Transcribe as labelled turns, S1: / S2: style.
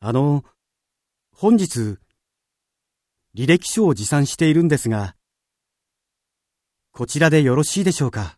S1: あの、本日、履歴書を持参しているんですが、こちらでよろしいでしょうか？